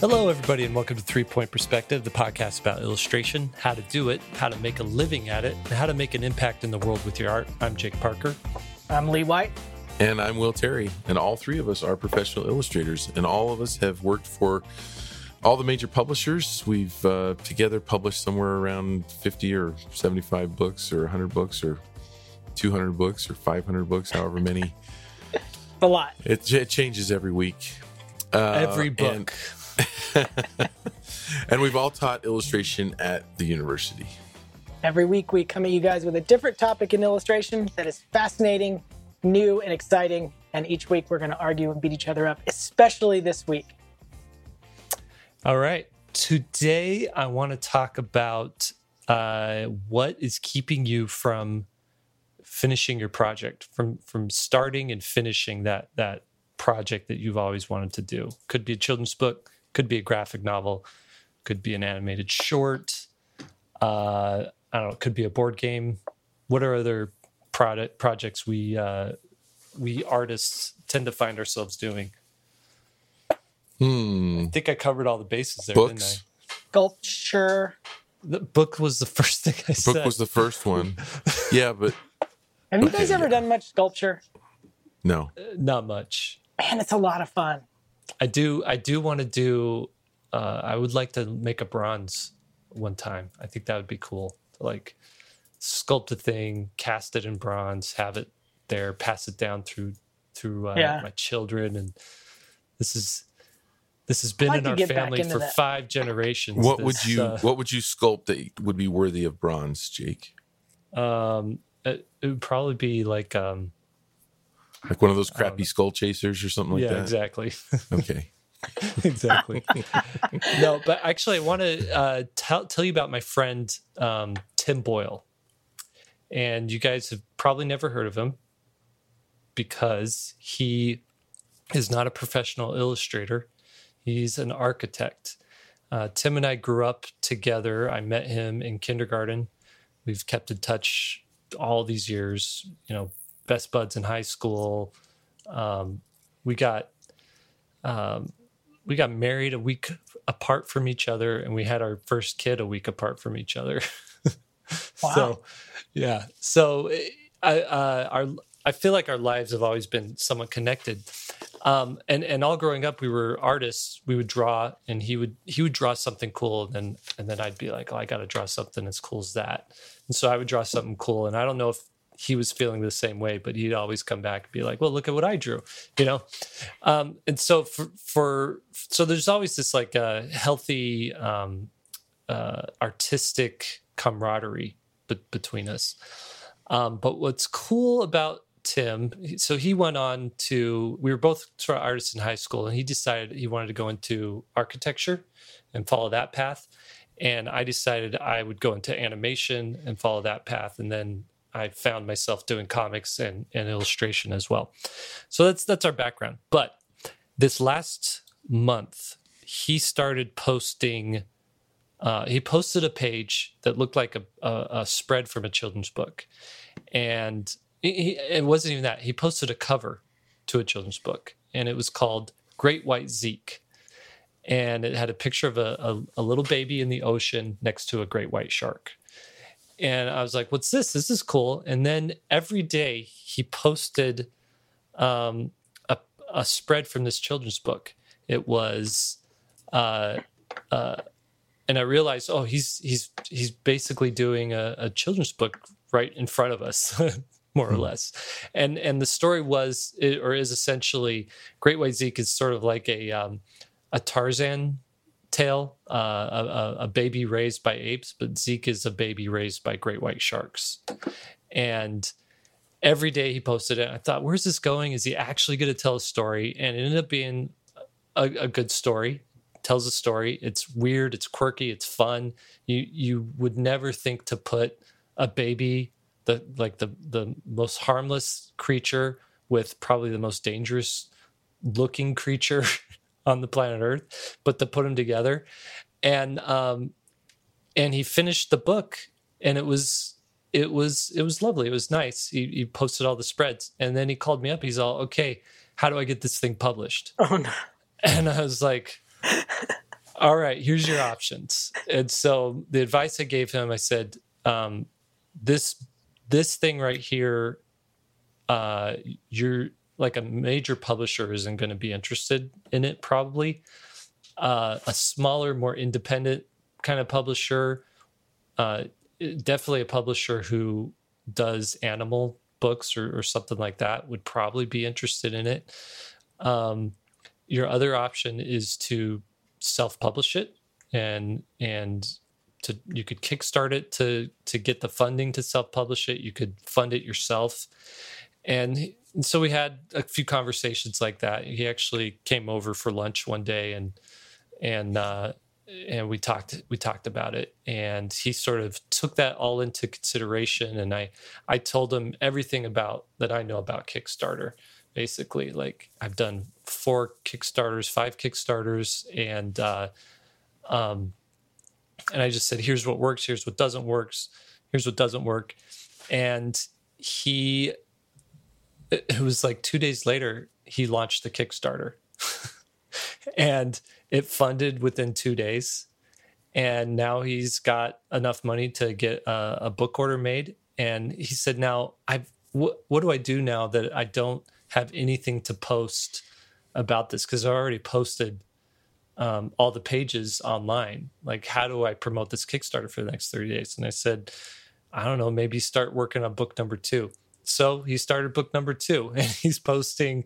Hello, everybody, and welcome to Three Point Perspective, the podcast about illustration, how to do it, how to make a living at it, and how to make an impact in the world with your art. I'm Jake Parker. I'm Lee White. And I'm Will Terry. And all three of us are professional illustrators. And all of us have worked for all the major publishers. We've uh, together published somewhere around 50 or 75 books or 100 books or 200 books or 500 books, however many. A lot. It, it changes every week. Uh, every book. And, and we've all taught illustration at the university. Every week, we come at you guys with a different topic in illustration that is fascinating, new, and exciting. And each week, we're going to argue and beat each other up, especially this week. All right. Today, I want to talk about uh, what is keeping you from finishing your project, from from starting and finishing that that project that you've always wanted to do. Could be a children's book, could be a graphic novel, could be an animated short. Uh, I don't know. Could be a board game. What are other product projects we uh, we artists tend to find ourselves doing? Hmm. I think I covered all the bases there, Books. didn't I? Sculpture. The book was the first thing I said. Book was the first one. yeah, but Have you Okay, guys ever yeah. done much sculpture? no. Not much. Man, it's a lot of fun. I do. I do want to do. Uh, I would like to make a bronze one time. I think that would be cool. To like sculpt a thing, cast it in bronze, have it there, pass it down through through uh, Yeah. my children, and this is this has been like in our family for that. five generations. What would you uh, What would you sculpt that would be worthy of bronze, Jake? um, it, it would probably be like um, Like one of those crappy skull chasers or something like yeah, that. exactly. Okay. exactly. no, but actually, I want to uh, tell tell you about my friend um, Tim Boyle, and you guys have probably never heard of him because he is not a professional illustrator. He's an architect. Uh, Tim and I grew up together. I met him in kindergarten. We've kept in touch all these years. You know, best buds in high school. Um, we got um, we got married a week apart from each other and we had our first kid a week apart from each other. Wow. so yeah. So i uh, our i feel like our lives have always been somewhat connected. Um, and and all growing up we were artists. We would draw and he would he would draw something cool and then and then i'd be like oh i gotta draw something as cool as that. And so i would draw something cool and i don't know if he was feeling the same way but he'd always come back and be like well look at what i drew you know? Um, and so for, for so there's always this like uh, healthy um, uh, artistic camaraderie be- between us. Um, but what's cool about tim so he went on to we were both sort of artists in high school and he decided he wanted to go into architecture and follow that path. And i decided i would go into animation and follow that path and then i found myself doing comics and, and illustration as well. So that's that's our background. But this last month he started posting uh, he posted a page that looked like a, a, a spread from a children's book. And he, it wasn't even that. He posted a cover to a children's book and it was called great white zeke. And it had a picture of a, a, a little baby in the ocean next to a great white shark and i was like what's this this is cool and then every day he posted um, a, a spread from this children's book. It was, uh, uh, and I realized, oh, he's he's he's basically doing a, a children's book right in front of us, more or less. And and the story was or is essentially Great White Zeke is sort of like a um, a Tarzan tale, uh, a, a, baby raised by apes, but Zeke is a baby raised by great white sharks, and every day he posted it. I thought, where's this going? Is he actually going to tell a story? And it ended up being a, a good story. Tells a story. It's weird. It's quirky. It's fun. You you would never think to put a baby, the like the the most harmless creature with probably the most dangerous looking creature on the planet Earth, but to put them together, and um, and he finished the book, and it was it was it was lovely. It was nice. He, he posted all the spreads, and then he called me up. He's all, "Okay, how do I get this thing published?" Oh no. And I was like, All right, here's your options. And so the advice I gave him, I said, um, this this thing right here, uh, you're like a major publisher isn't going to be interested in it probably. Uh, a smaller, more independent kind of publisher, uh, definitely a publisher who does animal books or, or, something like that would probably be interested in it. Um, your other option is to self-publish it and and to you could kickstart it to to get the funding to self-publish it you could fund it yourself and, so we had a few conversations like that. He actually came over for lunch one day and and uh and we talked we talked about it. And he sort of took that all into consideration. And i i told him everything about that i know about kickstarter basically. Like i've done four kickstarters five kickstarters and uh um and i just said here's what works here's what doesn't works here's what doesn't work. And he it was like two days later he launched the kickstarter and it funded within two days and now he's got enough money to get a, a book order made and he said now i've wh- what do i do now that i don't have anything to post about this because I already posted um, all the pages online. Like, how do I promote this Kickstarter for the next 30 days? And I said, I don't know, maybe start working on book number two. So he started book number two and he's posting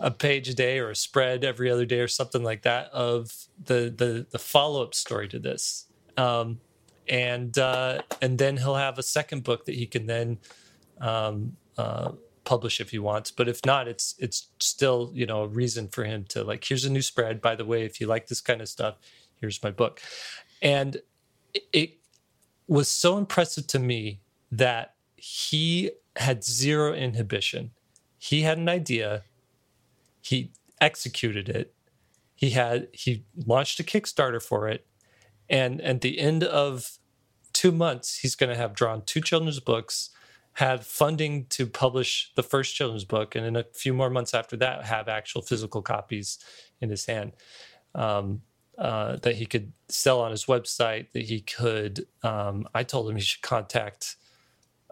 a page a day or a spread every other day or something like that of the the, the follow up story to this. Um, and uh, and then he'll have a second book that he can then um, uh, publish if he wants but if not it's it's still you know a reason for him to like here's a new spread by the way if you like this kind of stuff here's my book and it, it was so impressive to me that he had zero inhibition he had an idea he executed it he had he launched a kickstarter for it and at the end of two months he's going to have drawn two children's books had funding to publish the first children's book, and in a few more months after that, have actual physical copies in his hand um, uh, that he could sell on his website. That he could. Um, I told him he should contact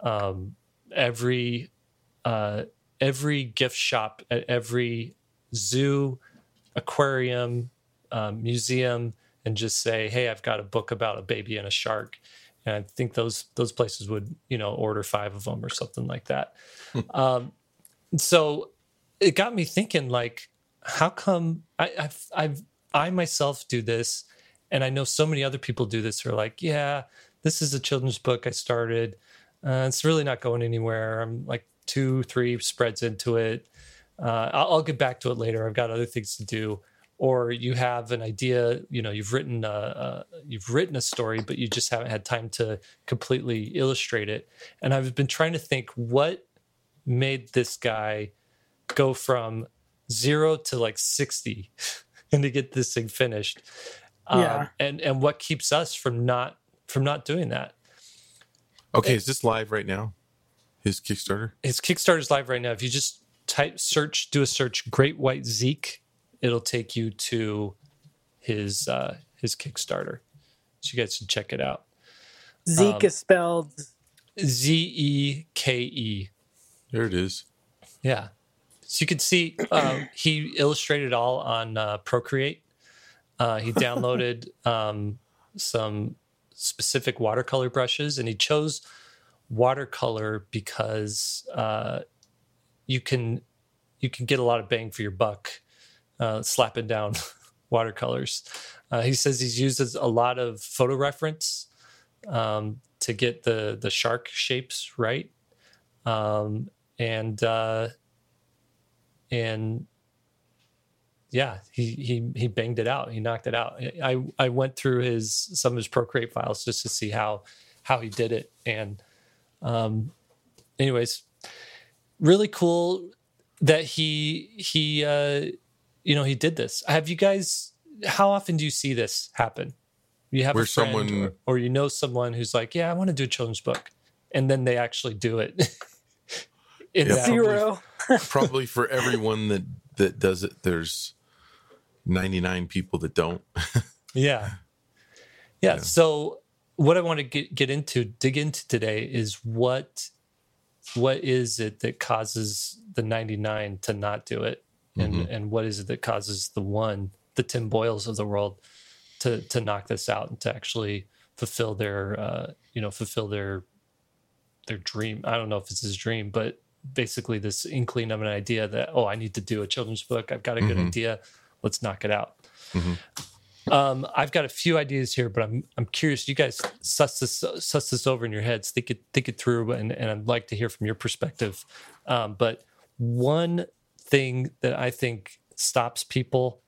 um, every uh, every gift shop at every zoo, aquarium, um, museum, and just say, "Hey, I've got a book about a baby and a shark." and I think those those places would you know order five of them or something like that. Hmm. um, so it got me thinking, like, how come I, I've, I've I myself do this, and I know so many other people do this. Who are like, yeah, this is a children's book I started. Uh, it's really not going anywhere. I'm like two, three spreads into it. Uh, I'll, I'll, get back to it later. I've got other things to do or you have an idea you know you've written a, a, you've written a story but you just haven't had time to completely illustrate it and i've been trying to think what made this guy go from zero to like 60 and to get this thing finished um, yeah. and and what keeps us from not from not doing that okay it, is this live right now his kickstarter his kickstarter is live right now if you just type search do a search great white zeke it'll take you to his uh, his Kickstarter. So you guys should check it out. Zeke um, is spelled Z E K E. There it is. Yeah. So you can see um, he illustrated all on uh, Procreate. Uh, he downloaded um, some specific watercolor brushes, and he chose watercolor because uh, you can you can get a lot of bang for your buck uh, slapping down watercolors. Uh, he says he's used a lot of photo reference um, to get the the shark shapes right, um, and uh, and yeah, he he he banged it out. He knocked it out. I I went through his some of his Procreate files just to see how how he did it, and um, anyways, really cool that he he uh, you know, he did this. Have you guys? How often do you see this happen? You have Where a friend someone, or, or, you know someone who's like, "Yeah, I want to do a children's book," and then they actually do it. in yeah, zero. Probably, probably for everyone that that does it, there's 99 people that don't. Yeah. yeah. So what I want to get, get into, dig into today is what what is it that causes the 99 to not do it? And mm-hmm. and what is it that causes the one, the Tim Boyles of the world to to knock this out and to actually fulfill their uh, you know, fulfill their their dream. I don't know if it's his dream, but basically this inkling of an idea that, oh, I need to do a children's book. I've got a good mm-hmm. idea. Let's knock it out. Mm-hmm. Um, I've got a few ideas here, but I'm I'm curious. You guys suss this suss this over in your heads, think it think it through, and, and I'd like to hear from your perspective. Um, but one thing that I think stops people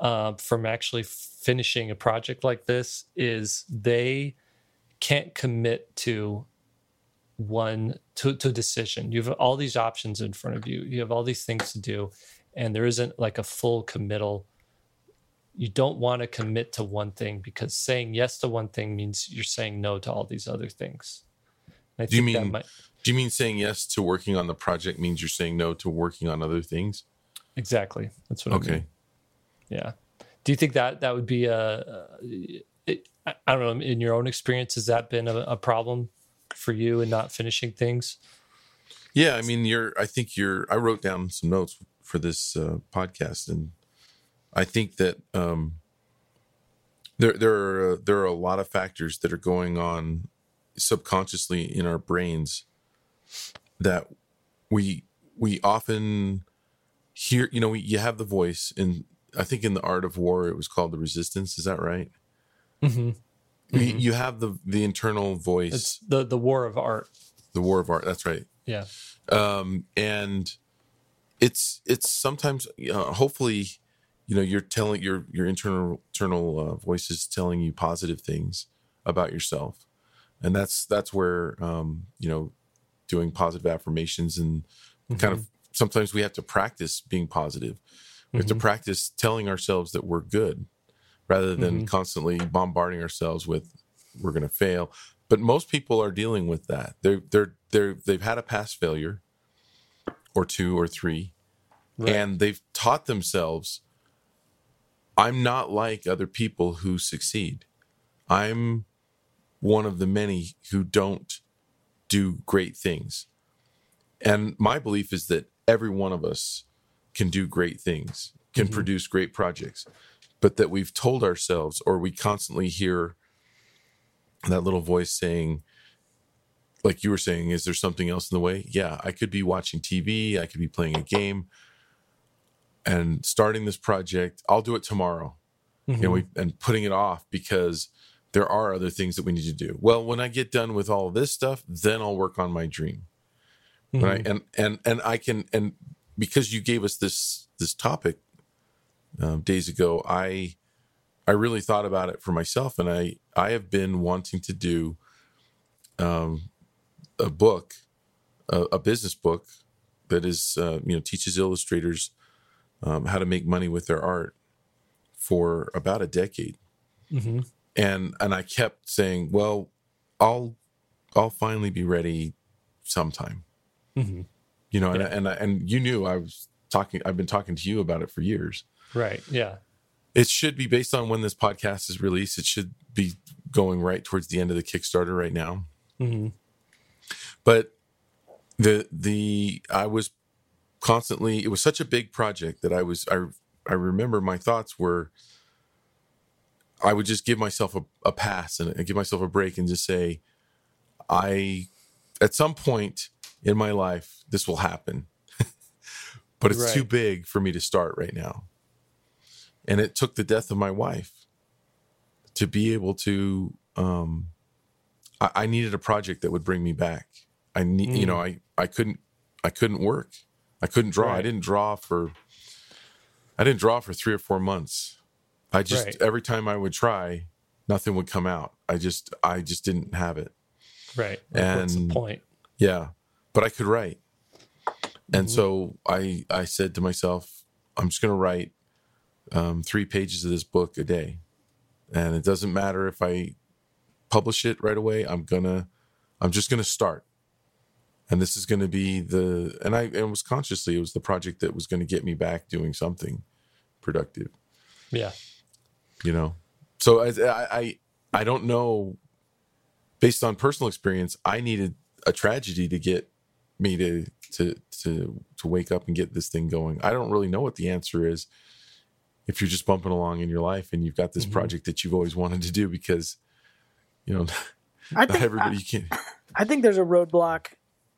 uh, from actually finishing a project like this is they can't commit to one to, to a decision. You have all these options in front of you. You have all these things to do, and there isn't like a full committal you don't want to commit to one thing because saying yes to one thing means you're saying no to all these other things. do you mean might... do you mean saying yes to working on the project means you're saying no to working on other things? Exactly. That's what okay. I mean. Yeah. Do you think that that would be a, a it, I don't know in your own experience has that been a, a problem for you in not finishing things? Yeah, I mean, you're. I think you're. I wrote down some notes for this uh, podcast, and I think that um, there there are there are a lot of factors that are going on subconsciously in our brains that we we often hear. You know, we, you have the voice, and I think in the art of war, it was called the resistance. Is that right? Mm-hmm. Mm-hmm. You have the the internal voice. It's the the war of art. The war of art. That's right. Yeah. Um, and it's it's sometimes uh, hopefully you know you're telling your your internal internal uh, voice is telling you positive things about yourself and that's that's where um, you know doing positive affirmations and mm-hmm. kind of sometimes we have to practice being positive we have mm-hmm. to practice telling ourselves that we're good rather than mm-hmm. constantly bombarding ourselves with we're going to fail but most people are dealing with that they're they're they're they've had a past failure or two or three right. and they've taught themselves I'm not like other people who succeed. I'm one of the many who don't do great things. And my belief is that every one of us can do great things, can mm-hmm. produce great projects, but that we've told ourselves, or we constantly hear that little voice saying, like you were saying, is there something else in the way? Yeah, I could be watching TV, I could be playing a game, and starting this project. I'll do it tomorrow. Mm-hmm. And we and putting it off because there are other things that we need to do. Well, when I get done with all this stuff, then I'll work on my dream. Mm-hmm. Right. And and and I can and because you gave us this this topic um, days ago, I I really thought about it for myself, and I I have been wanting to do um, a book, a, a business book that is uh, you know teaches illustrators um, how to make money with their art for about a decade. Mm-hmm. And and I kept saying, well, I'll I'll finally be ready sometime. Mm-hmm. You know, yeah. and and and you knew I was talking. I've been talking to you about it for years. Right. Yeah. It should be based on when this podcast is released. It should be going right towards the end of the Kickstarter right now. Mm-hmm. But the the I was constantly it was such a big project that I was I I remember my thoughts were I would just give myself a, a pass and, and give myself a break and just say I at some point in my life this will happen. but it's right. too big for me to start right now. And it took the death of my wife to be able to um I, I needed a project that would bring me back. I need mm. you know, I I couldn't I couldn't work I couldn't draw. Right. I didn't draw for I didn't draw for three or four months. I just right. every time I would try, nothing would come out. I just I just didn't have it. Right. and what's the point? Yeah. But I could write. And mm-hmm. so I I said to myself, I'm just gonna write um, three pages of this book a day. And it doesn't matter if I publish it right away. I'm gonna I'm just gonna start and this is going to be the and i and was consciously it was the project that was going to get me back doing something productive yeah you know so I, I I don't know. Based on personal experience, I needed a tragedy to get me to to to to wake up and get this thing going. I don't really know what the answer is if you're just bumping along in your life and you've got this mm-hmm. project that you've always wanted to do because you know I think, everybody uh, I, can. I think there's a roadblock.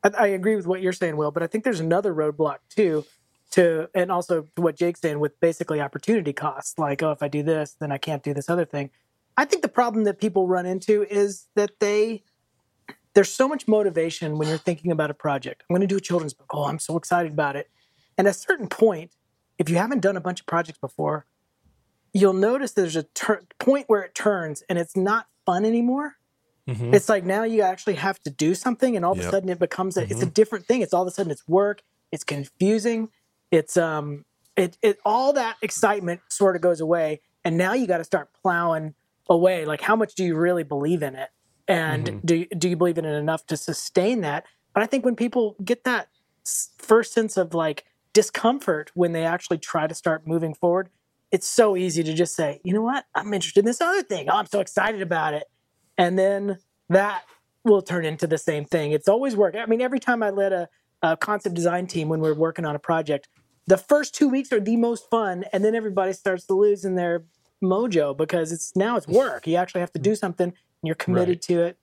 I, I, agree with what you're saying, Will, but I think there's another roadblock too. To and also to what Jake's saying with basically opportunity costs, like oh, if I do this, then I can't do this other thing. I think the problem that people run into is that they there's so much motivation when you're thinking about a project. I'm going to do a children's book. Oh, I'm so excited about it. And at a certain point, if you haven't done a bunch of projects before, you'll notice there's a ter- point where it turns and it's not fun anymore. Mm-hmm. It's like now you actually have to do something, and all of yep. a sudden it becomes a, mm-hmm. it's a mm-hmm. different thing. It's all of a sudden it's work. It's confusing. It's um it it all that excitement sort of goes away, and now you got to start plowing away. Like how much do you really believe in it, and mm-hmm. do do you believe in it enough to sustain that? But I think when people get that first sense of like discomfort when they actually try to start moving forward, it's so easy to just say, you know what, I'm interested in this other thing. Oh, I'm so excited about it and then that will turn into the same thing. It's always work. I mean, every time I led a, a concept design team when we're working on a project, the first two weeks are the most fun, and then everybody starts to lose in their mojo because it's now it's work. You actually have to do something, and you're committed right. to it.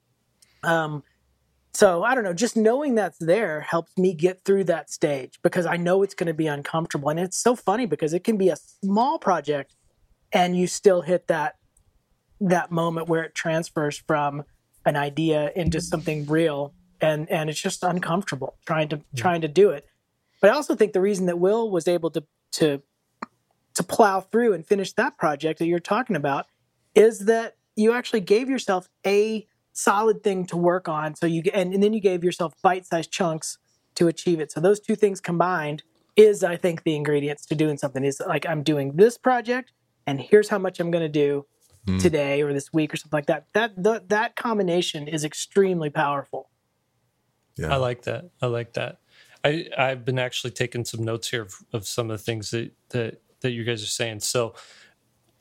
Um, so I don't know. Just knowing that's there helps me get through that stage because I know it's going to be uncomfortable, and it's so funny because it can be a small project, and you still hit that that moment where it transfers from an idea into something real and and it's just uncomfortable trying to mm-hmm. trying to do it but i also think the reason that will was able to to to plow through and finish that project that you're talking about is that you actually gave yourself a solid thing to work on so you and, and then you gave yourself bite-sized chunks to achieve it so those two things combined is i think the ingredients to doing something is like i'm doing this project and here's how much i'm going to do mm. today or this week or something like that. That the, that combination is extremely powerful. Yeah. I like that. I like that. I I've been actually taking some notes here of, of some of the things that that that you guys are saying. So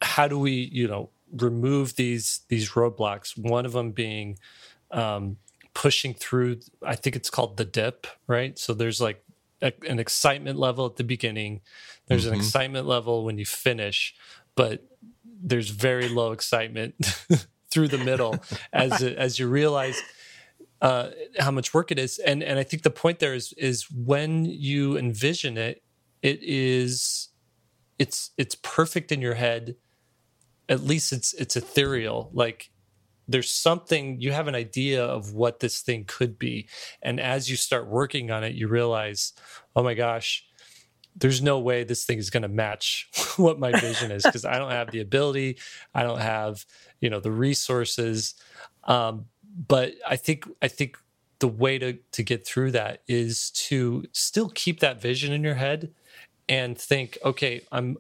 how do we, you know, remove these these roadblocks? One of them being um, pushing through. I think it's called the dip, right? So there's like a, an excitement level at the beginning. There's mm-hmm. an excitement level when you finish, but there's very low excitement through the middle as as you realize uh, how much work it is. And and I think the point there is is when you envision it, it is it's it's perfect in your head. At least it's it's ethereal. Like there's something you have an idea of what this thing could be, and as you start working on it, you realize, oh my gosh, there's no way this thing is going to match what my vision is because I don't have the ability, I don't have you know the resources. Um, but I think I think the way to to get through that is to still keep that vision in your head and think, okay, I'm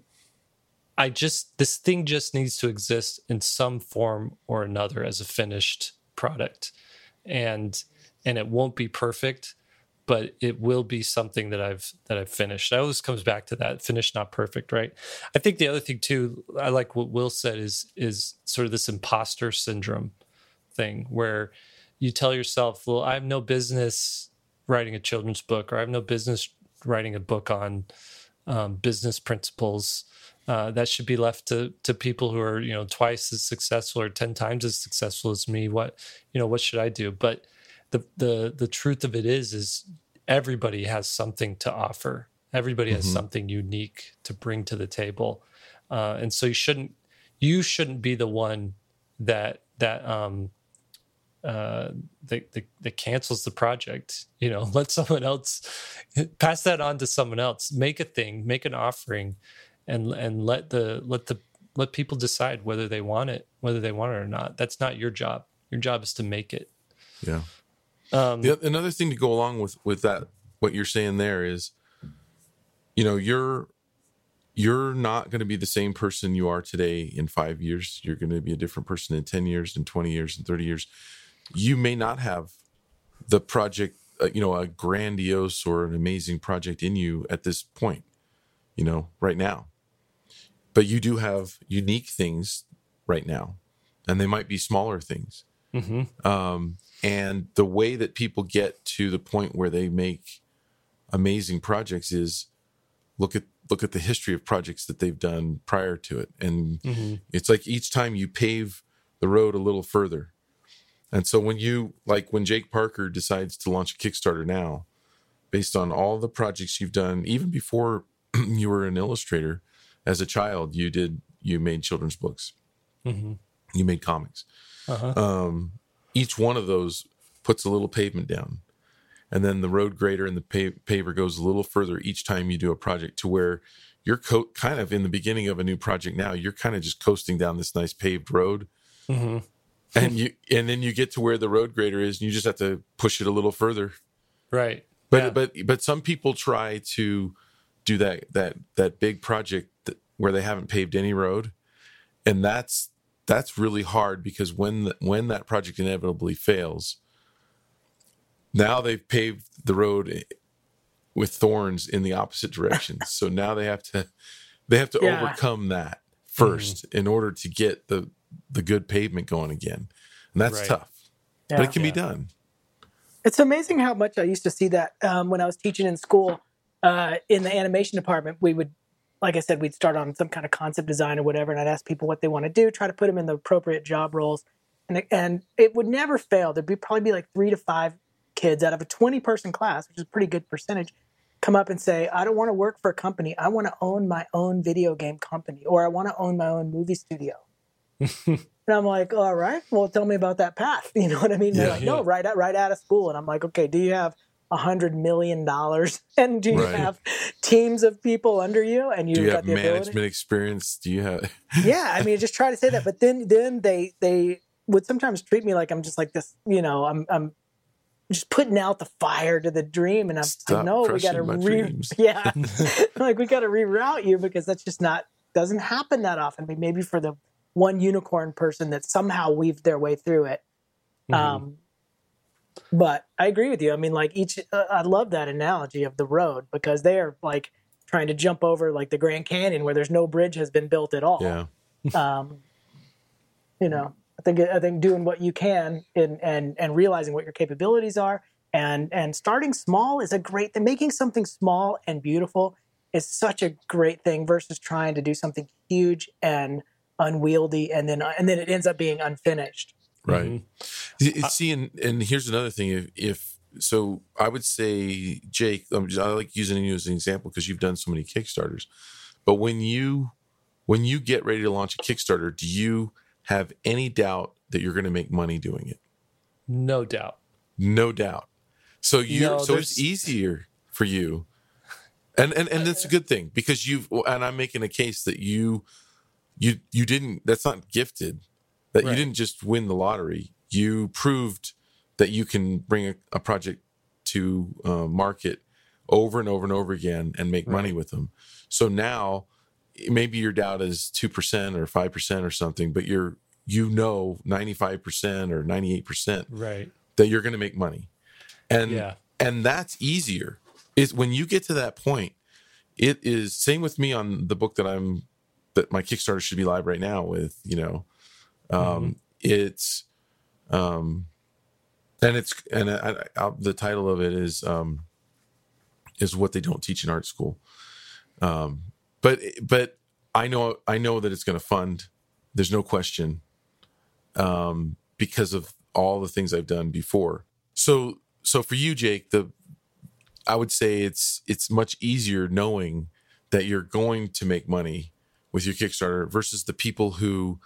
I just this thing just needs to exist in some form or another as a finished product. And and it won't be perfect, but it will be something that I've that I've finished. It always comes back to that finished, not perfect, right? I think the other thing too, I like what Will said is is sort of this imposter syndrome thing where you tell yourself, well, I have no business writing a children's book, or I have no business writing a book on um, business principles. Uh, that should be left to to people who are you know twice as successful or ten times as successful as me. What you know, what should I do? But the the the truth of it is is everybody has something to offer. Everybody has mm-hmm. something unique to bring to the table, uh, and so you shouldn't you shouldn't be the one that that um uh that, that, that cancels the project you know let someone else pass that on to someone else make a thing make an offering and and let the let the let people decide whether they want it whether they want it or not that's not your job your job is to make it yeah um, the, another thing to go along with with that, what you're saying there is, you know, you're you're not going to be the same person you are today in five years. You're going to be a different person in ten years, in twenty years, in thirty years. You may not have the project, uh, you know, a grandiose or an amazing project in you at this point, you know, right now. But you do have unique things right now and they might be smaller things. Mm-hmm. Um, and the way that people get to the point where they make amazing projects is look at look at the history of projects that they've done prior to it, and Mm-hmm. it's like each time you pave the road a little further. And so when you like when Jake Parker decides to launch a Kickstarter now, based on all the projects you've done, even before you were an illustrator, as a child, you did you made children's books, Mm-hmm. you made comics. Uh-huh. Um, each one of those puts a little pavement down, and then the road grader and the pa- paver goes a little further each time you do a project to where you're co- kind of in the beginning of a new project now. You're kind of just coasting down this nice paved road Mm-hmm. and you and then you get to where the road grader is and you just have to push it a little further Right. but Yeah. but but some people try to do that that that big project where they haven't paved any road and that's that's really hard because when the, when that project inevitably fails now they've paved the road with thorns in the opposite direction so now they have to they have to Yeah. overcome that 1st in order to get the the good pavement going again and that's Right. tough Yeah. but it can Yeah. be done It's amazing how much I used to see that um, when I was teaching in school uh, in the animation department. We would, like I said, we'd start on some kind of concept design or whatever, and I'd ask people what they want to do, try to put them in the appropriate job roles, and it, and it would never fail. There'd be probably be like three to five kids out of a twenty person class, which is a pretty good percentage, come up and say, "I don't want to work for a company. I want to own my own video game company, or I want to own my own movie studio." And I'm like, all right, well, tell me about that path. You know what I mean? They're Yeah, like, no, right out, right out of school. And I'm like, okay, do you have hundred million dollars and do you Right. have teams of people under you and you got have the management ability? experience do you have Yeah, I mean, just try to say that, but then then they they would sometimes treat me like I'm just like this. You know, I'm I'm just putting out the fire to the dream, and I'm I Stop know we got to re dreams. yeah, like we got to reroute you because that's just not doesn't happen that often. I mean, maybe for the one unicorn person that somehow weaved their way through it. Mhm. Um, but I agree with you. I mean, like each, uh, I love that analogy of the road because they are like trying to jump over like the Grand Canyon where there's no bridge has been built at all. yeah Um, you know, I think I think doing what you can and and and realizing what your capabilities are and and starting small is a great thing. Making something small and beautiful is such a great thing versus trying to do something huge and unwieldy and then and then it ends up being unfinished. Right. Mhm. Y- see and, and here's another thing. If, if so i would say jake I'm just, i like using you as an example because you've done so many kickstarters. But when you when you get ready to launch a kickstarter do you have any doubt that you're going to make money doing it? No doubt. no doubt. So you're No, so it's easier for you. And and and that's a good thing because you've and i'm making a case that you you you didn't that's not gifted that you didn't just win the lottery. You proved that you can bring a, a project to uh, market over and over and over again and make money with them. So now maybe your doubt is 2% or 5% or something but you're you know 95% or 98% Right. that you're going to make money. And Yeah. and that's easier. Is when you get to that point it is same with me on the book that i'm that my kickstarter should be live right now with you know um it's um and it's and I, I, the title of it is um is what they don't teach in art school. Um but but i know i know that it's going to fund there's no question um because of all the things i've done before. So so for you jake the i would say it's it's much easier knowing that you're going to make money with your kickstarter versus the people who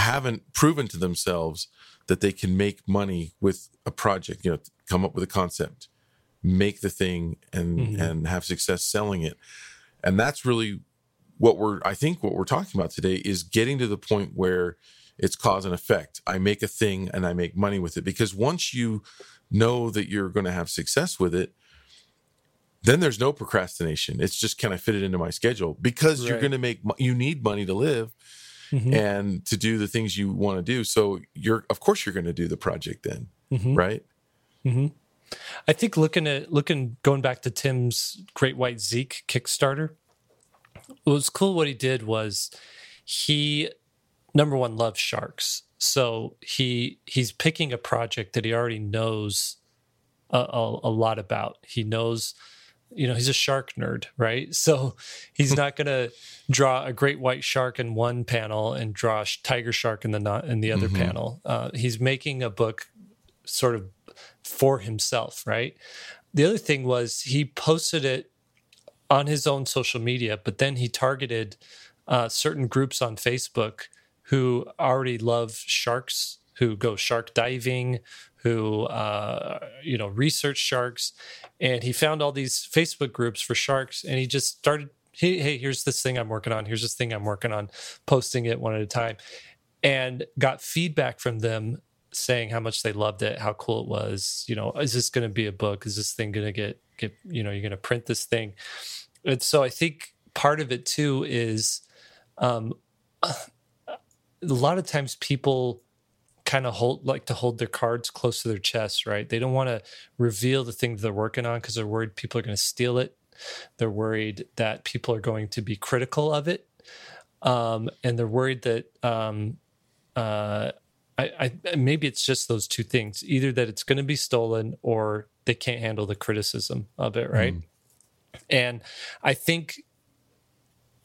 haven't proven to themselves that they can make money with a project you know come up with a concept make the thing and Mhm. and have success selling it. And that's really what we're i think what we're talking about today is getting to the point where it's cause and effect. I make a thing and i make money with it. Because once you know that you're going to have success with it then there's no procrastination. It's just can i fit it into my schedule? Because you're going to make you need money to live Mhm. and to do the things you want to do. So you're of course you're going to do the project then Mhm. right? I think looking at looking going back to Tim's Great White Zeke Kickstarter, what was cool what he did was he number one loves sharks. So he he's picking a project that he already knows a, a, a, lot about. He knows you know he's a shark nerd right? So he's not going to draw a great white shark in one panel and draw a tiger shark in the not in the other mm-hmm. panel. Uh, he's making a book sort of for himself right? The other thing was he posted it on his own social media but then he targeted uh, certain groups on facebook who already love sharks, who go shark diving, who uh, you know research sharks, and he found all these Facebook groups for sharks, and he just started. Hey, hey, here's this thing I'm working on. Here's this thing I'm working on, posting it one at a time, and got feedback from them saying how much they loved it, how cool it was. You know, is this going to be a book? Is this thing going to get get? You know, you're going to print this thing, and so I think part of it too is um, a lot of times people kind of hold like to hold their cards close to their chest, right? They don't want to reveal the thing that they're working on because they're worried people are going to steal it. They're worried that people are going to be critical of it, um, and they're worried that um, uh, I, I, maybe it's just those two things: either that it's going to be stolen, or they can't handle the criticism of it, right? Mm. And I think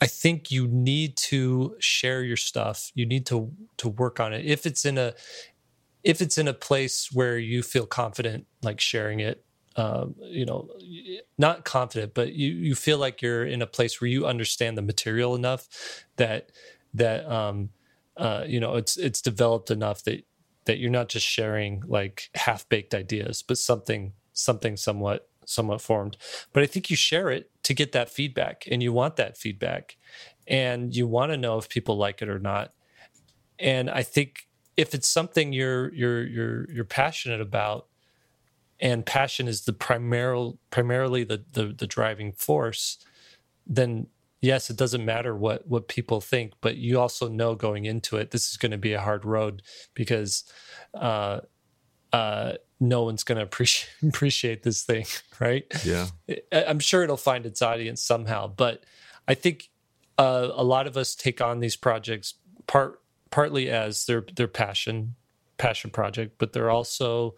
I think you need to share your stuff. You need to to work on it. If it's in a if it's in a place where you feel confident, like sharing it, um, you know, not confident, but you you feel like you're in a place where you understand the material enough that that um, uh, you know it's it's developed enough that that you're not just sharing like half baked ideas, but something something somewhat somewhat formed. But I think you share it to get that feedback and you want that feedback and you want to know if people like it or not. And I think if it's something you're you're you're you're passionate about and passion is the primarily primarily the, the the driving force, then yes, it doesn't matter what what people think, but you also know going into it this is going to be a hard road because uh, uh, no one's going to appreciate appreciate this thing, right? Yeah, I'm sure it'll find its audience somehow, but I think uh, a lot of us take on these projects part partly as their their passion passion project, but they're also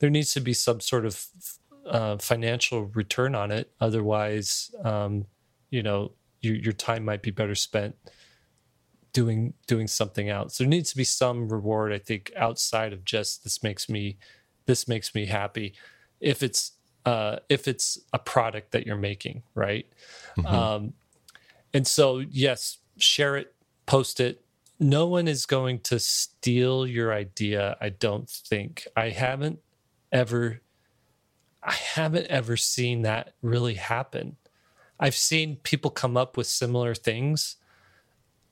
there needs to be some sort of uh, financial return on it. Otherwise, um, you know, you, your time might be better spent doing doing something else. There needs to be some reward, I think, outside of just this makes me this makes me happy. If it's uh, if it's a product that you're making, right? Mm-hmm. Um, and so, yes, share it, post it. No one is going to steal your idea. I don't think. I haven't ever, I haven't ever seen that really happen. I've seen people come up with similar things.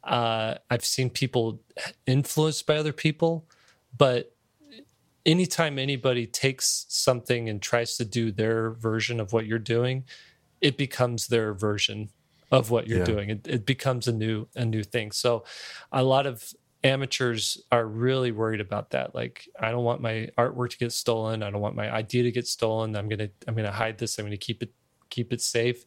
Uh, I've seen people influenced by other people, but anytime anybody takes something and tries to do their version of what you're doing, it becomes their version of what you're yeah. doing. It, it, becomes a new a new thing. So a lot of amateurs are really worried about that. Like I don't want my artwork to get stolen. I don't want my idea to get stolen. I'm gonna I'm gonna hide this. I'm gonna keep it keep it safe.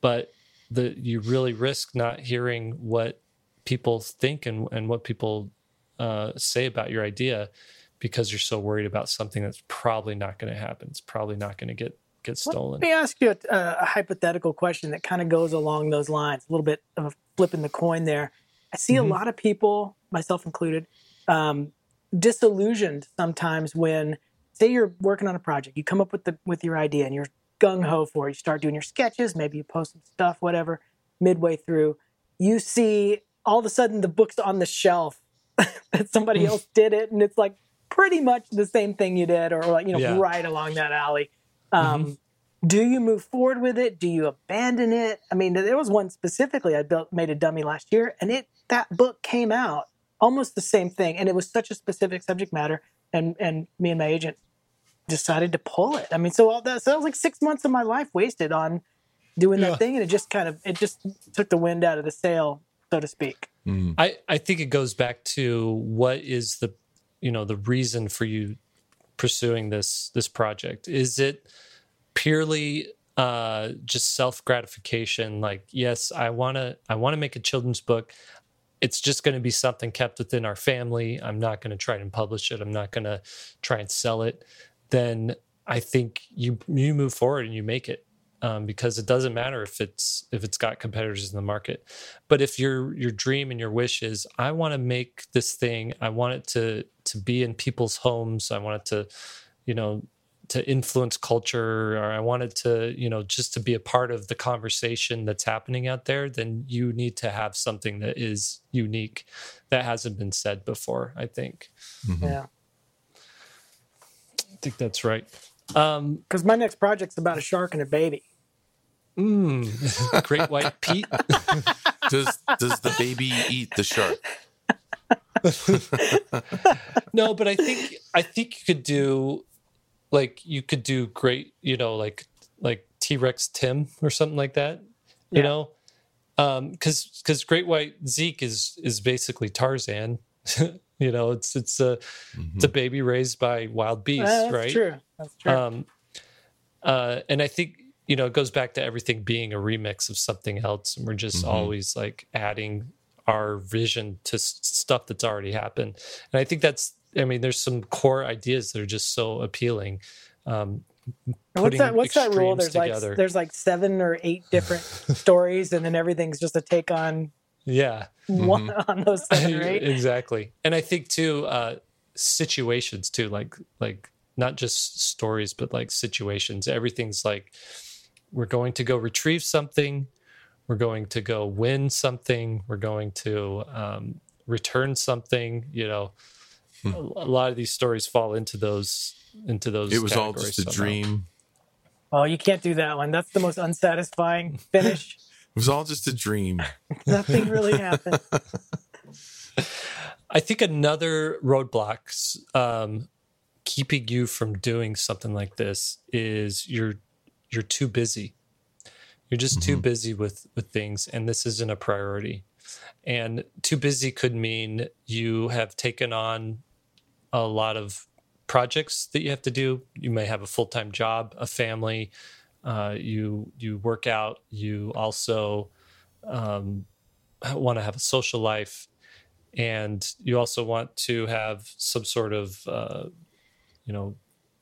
But the you really risk not hearing what people think and and what people uh, say about your idea because you're so worried about something that's probably not going to happen. It's probably not going to get get stolen. Let me ask you a, a hypothetical question that kind of goes along those lines. A little bit of a flipping the coin there. I see mm-hmm. a lot of people, myself included, um, disillusioned sometimes when, say, you're working on a project. You come up with the with your idea and you're gung ho for it. You start doing your sketches. Maybe you post some stuff, whatever. Midway through, you see all of a sudden the book's on the shelf that somebody else did it, and it's like pretty much the same thing you did, or like you know, yeah. right along that alley. Um, mm-hmm. Do you move forward with it? Do you abandon it? I mean, there was one specifically I built, made a dummy last year, and it that book came out almost the same thing, and it was such a specific subject matter, and and me and my agent decided to pull it. I mean, so all that so that was like six months of my life wasted on doing yeah. that thing, and it just kind of it just took the wind out of the sail, so to speak. Mm. I I think it goes back to what is the you know the reason for you pursuing this this project is it purely uh just self gratification like yes i want to i want to make a children's book it's just going to be something kept within our family. I'm not going to try and publish it. I'm not going to try and sell it. Then I think you you move forward and you make it um, because it doesn't matter if it's if it's got competitors in the market. But if your your dream and your wish is I want to make this thing, I want it to to be in people's homes, I want it to, you know, to influence culture, or I want it to, you know, just to be a part of the conversation that's happening out there, then you need to have something that is unique that hasn't been said before. I think. Mm-hmm. Yeah. I think that's right. Um, because my next project's about a shark and a baby. Mm, great white Pete. does does the baby eat the shark? no, but I think I think you could do like you could do great, you know, like like T Rex Tim or something like that. You yeah. know, because um, because Great White Zeke is is basically Tarzan. you know, it's it's a mm-hmm. it's a baby raised by wild beasts, uh, that's right? True. That's true. Um, uh, and I think you know it goes back to everything being a remix of something else, and we're just mm-hmm. always like adding our vision to stuff that's already happened. And I think that's I mean, there's some core ideas that are just so appealing. Um, what's that? What's that rule? There's together. like there's like seven or eight different stories, and then everything's just a take on yeah one mm-hmm. on those seven or eight. exactly. And I think too uh, situations too, like like not just stories, but like situations. Everything's like we're going to go retrieve something, we're going to go win something, we're going to um, return something. You know Hmm. A lot of these stories fall into those into those. It was all just a somehow. dream. Oh, you can't do that one. That's the most unsatisfying finish. it was all just a dream. Nothing really happened. I think another roadblocks um, keeping you from doing something like this is you're you're too busy. You're just mm-hmm. too busy with with things, and this isn't a priority. And too busy could mean you have taken on a lot of projects that you have to do. You may have a full time job, a family. Uh, you you work out. You also um, want to have a social life, and you also want to have some sort of uh, you know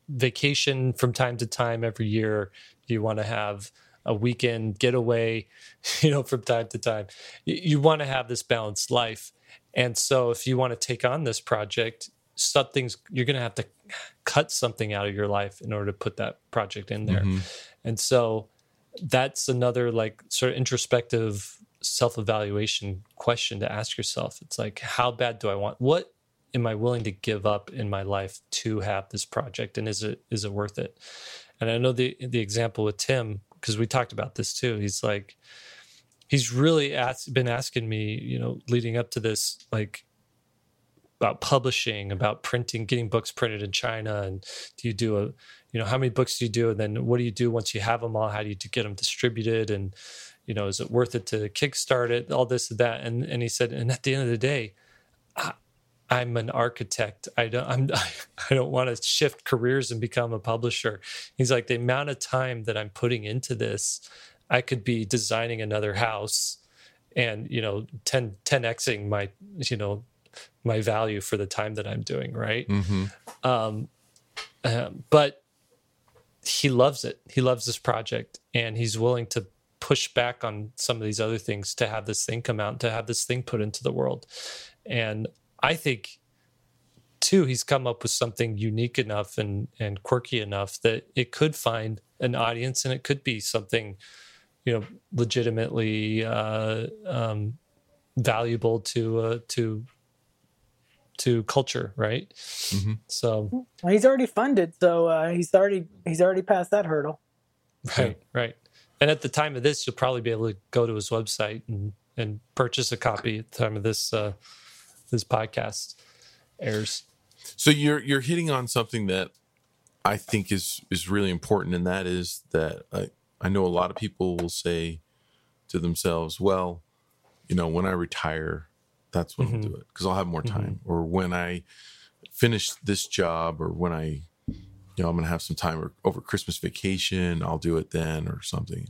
vacation from time to time every year. You want to have a weekend getaway, you know, from time to time. You, you want to have this balanced life. And so if you want to take on this project, something's you're going to have to cut something out of your life in order to put that project in there mm-hmm. and so that's another like sort of introspective self-evaluation question to ask yourself it's like how bad do i want what am i willing to give up in my life to have this project and is it is it worth it and i know the the example with tim because we talked about this too he's like he's really asked, been asking me you know leading up to this like about publishing, about printing, getting books printed in China, and do you do a, you know, how many books do you do, and then what do you do once you have them all? How do you get them distributed, and you know, is it worth it to kickstart it? All this and that, and and he said, and at the end of the day, I, I'm an architect. I don't. I'm. I don't want to shift careers and become a publisher. He's like the amount of time that I'm putting into this. I could be designing another house, and you know, 10 10xing my you know my value for the time that I'm doing, right? Mm-hmm. Um, um, but he loves it. He loves this project, and he's willing to push back on some of these other things to have this thing come out, to have this thing put into the world. And I think, too, he's come up with something unique enough and and quirky enough that it could find an audience, and it could be something, you know, legitimately uh, um, valuable to uh, to to culture, right? Mm-hmm. So well, he's already funded, so uh, he's already he's already passed that hurdle. Right, right. And at the time of this, you'll probably be able to go to his website and and purchase a copy at the time of this uh, this podcast airs. So you're you're hitting on something that I think is is really important, and that is that I, I know a lot of people will say to themselves, "Well, you know, when I retire, that's when mm-hmm. I'll do it because I'll have more mm-hmm. time. Mm-hmm. Or when I finish this job, or when I, you know, I'm going to have some time over Christmas vacation, I'll do it then or something.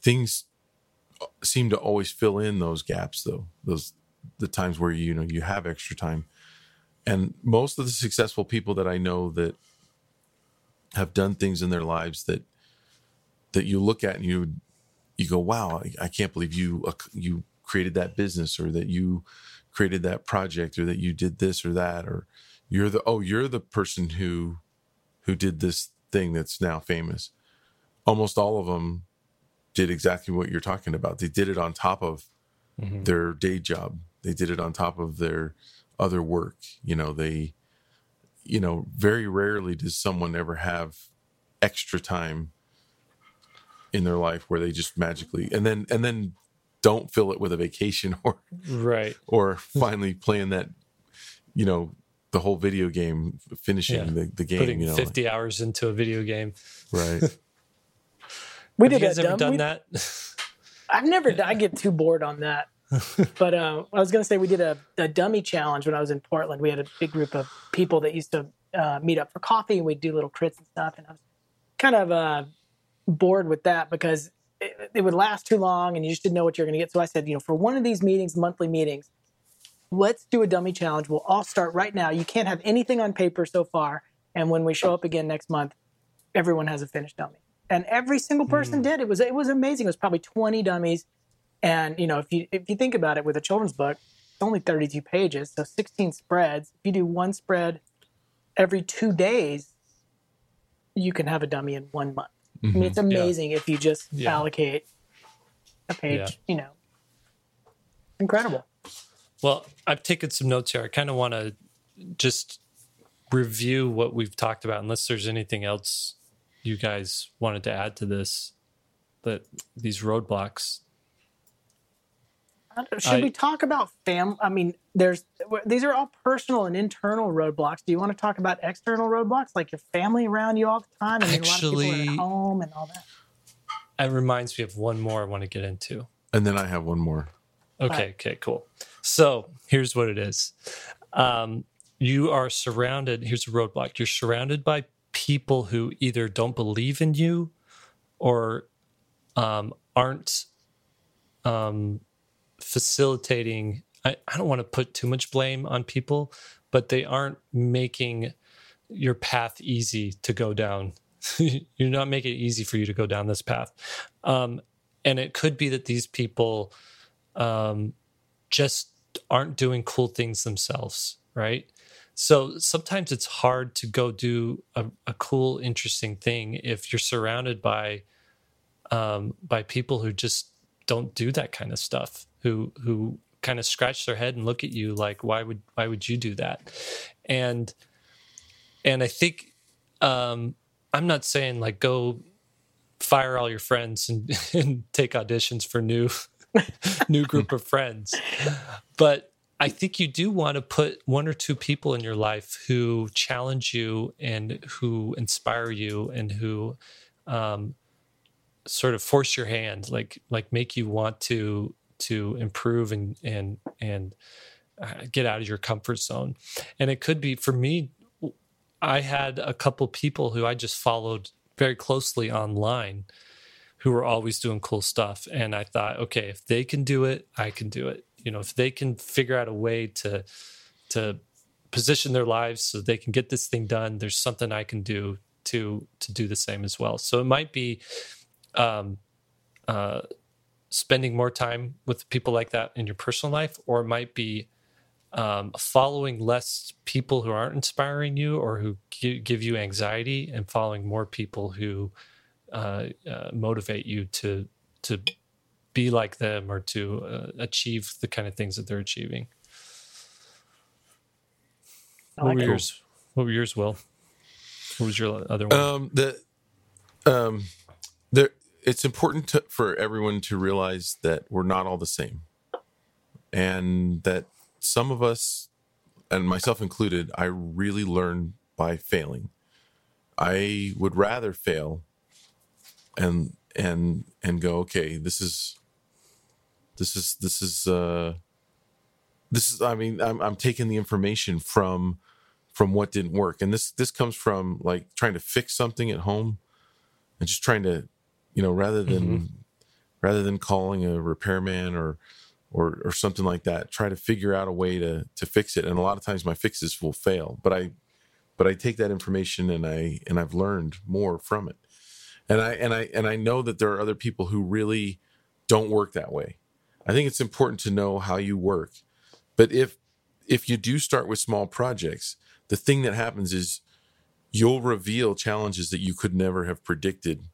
Things uh, seem to always fill in those gaps, though. Those the times where you know you have extra time. And most of the successful people that i know that have done things in their lives that that you look at and you you go wow i, I can't believe you uh, you created that business or that you created that project or that you did this or that or you're the oh you're the person who who did this thing that's now famous. Almost all of them did exactly what you're talking about. They did it on top of mm-hmm. their day job they did it on top of their other work you know they you know very rarely does someone ever have extra time in their life where they just magically and then and then don't fill it with a vacation or right. or finally playing that you know the whole video game finishing yeah. the, the game Putting you know 50 like, hours into a video game. Right. We did you guys that ever done we, that? I've never i get too bored on that but uh, i was going to say we did a, a, dummy challenge when i was in portland we had a big group of people that used to uh, meet up for coffee and we'd do little crits and stuff and i was kind of uh, bored with that because it, it would last too long and you just didn't know what you're going to get. So I said, you know, for one of these meetings, monthly meetings, let's do a dummy challenge. We'll all start right now. You can't have anything on paper so far. And when we show up again next month, everyone has a finished dummy. And every single person mm. did. It was it was amazing. It was probably 20 dummies. And you know, if you if you think about it with a children's book, it's only 32 pages, so 16 spreads. If you do one spread every two days, you can have a dummy in one month. Mm-hmm. I mean, it's mm-hmm. amazing yeah. if you just yeah. allocate a page, yeah. you know. Incredible. Well, I've taken some notes here. I kind of want to just review what we've talked about, unless there's anything else you guys wanted to add to this. That these roadblocks should I, we talk about fam? I mean, there's these are all personal and internal roadblocks. Do you want to talk about external roadblocks, like your family around you all the time? I mean, actually, a lot of people at home and all that. It reminds me of one more I want to get into. And then I have one more. Okay, right. okay, cool. So here's what it is. Um, you are surrounded. Here's a roadblock. You're surrounded by people who either don't believe in you or um, aren't um, facilitating I, I don't want to put too much blame on people but they aren't making your path easy to go down. You're not making it easy for you to go down this path. Um, and it could be that these people um, just aren't doing cool things themselves right? So sometimes it's hard to go do a, a cool interesting thing if you're surrounded by um, by people who just don't do that kind of stuff who who kind of scratch their head and look at you like why would why would you do that? And and i think um i'm not saying like go fire all your friends and, and take auditions for new new group of friends. But i think you do want to put one or two people in your life who challenge you and who inspire you and who um, sort of force your hand like like make you want to to improve and and and uh, get out of your comfort zone. And it could be for me i had a couple people who i just followed very closely online who were always doing cool stuff. And i thought okay if they can do it i can do it. You know if they can figure out a way to to position their lives so they can get this thing done there's something i can do to to do the same as well. So it might be um, uh, spending more time with people like that in your personal life, or it might be um, following less people who aren't inspiring you or who give you anxiety, and following more people who uh, uh, motivate you to to be like them or to uh, achieve the kind of things that they're achieving. Like what were yours? What were yours, Will? What was your other one? Um, the um, there it's important to, for everyone to realize that we're not all the same. And that some of us and myself included i really learn by failing. I would rather fail and and and go okay this is this is this is uh this is i mean i'm, I'm taking the information from from what didn't work. And this this comes from like trying to fix something at home and just trying to you know rather than mm-hmm. rather than calling a repairman or or or something like that. Try to figure out a way to to fix it. And a lot of times my fixes will fail, but I but I take that information and I and I've learned more from it. And I and I and I know that there are other people who really don't work that way. I think it's important to know how you work. But if if you do start with small projects, the thing that happens is you'll reveal challenges that you could never have predicted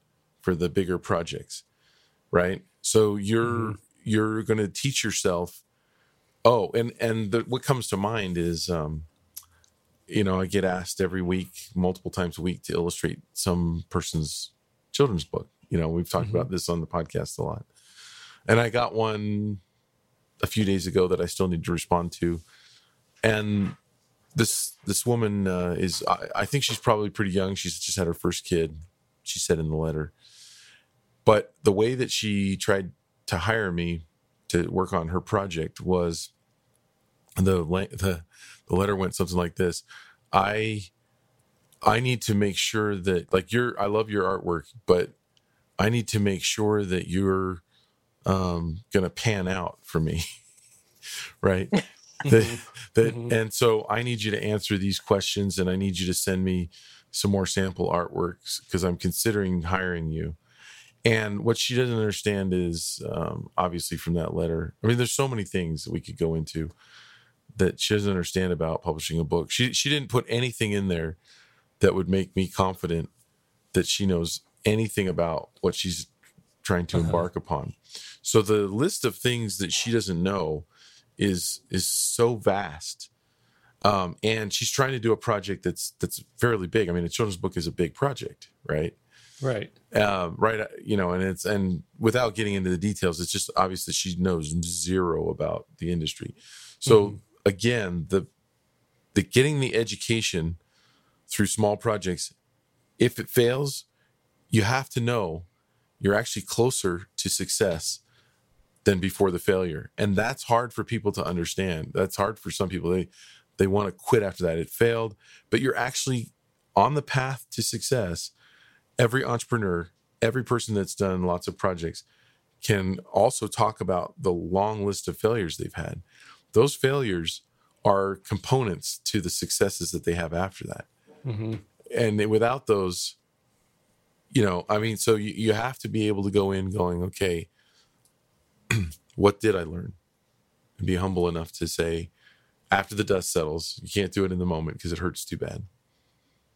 for the bigger projects. Right? So you're mm-hmm. you're going to teach yourself oh, and and the, what comes to mind is um you know, I get asked every week, multiple times a week to illustrate some person's children's book. You know, we've talked mm-hmm. about this on the podcast a lot. And I got one a few days ago that I still need to respond to. And this this woman uh, is I, I, think she's probably pretty young. She's just had her first kid. She said in the letter, but the way that she tried to hire me to work on her project was the the the letter went something like this: I I need to make sure that like you're I love your artwork, but I need to make sure that you're um, going to pan out for me. right. that, that mm-hmm. and so I need you to answer these questions and I need you to send me some more sample artworks because I'm considering hiring you. And what she doesn't understand is um, obviously from that letter. I mean, there's so many things that we could go into that she doesn't understand about publishing a book. She she didn't put anything in there that would make me confident that she knows anything about what she's trying to uh-huh. embark upon. So the list of things that she doesn't know is is so vast. Um, and she's trying to do a project that's that's fairly big. I mean, a children's book is a big project, right? Right. Uh, right. You know, and it's and without getting into the details, it's just obvious that she knows zero about the industry. So mm-hmm. again, the the getting the education through small projects, if it fails, you have to know you're actually closer to success than before the failure. And that's hard for people to understand. That's hard for some people. They they want to quit after that. It failed, but you're actually on the path to success. Every entrepreneur, every person that's done lots of projects can also talk about the long list of failures they've had. Those failures are components to the successes that they have after that. Mm-hmm. And without those, you know, I mean, so you, you have to be able to go in going, okay, what did I learn? And be humble enough to say, after the dust settles, you can't do it in the moment because it hurts too bad.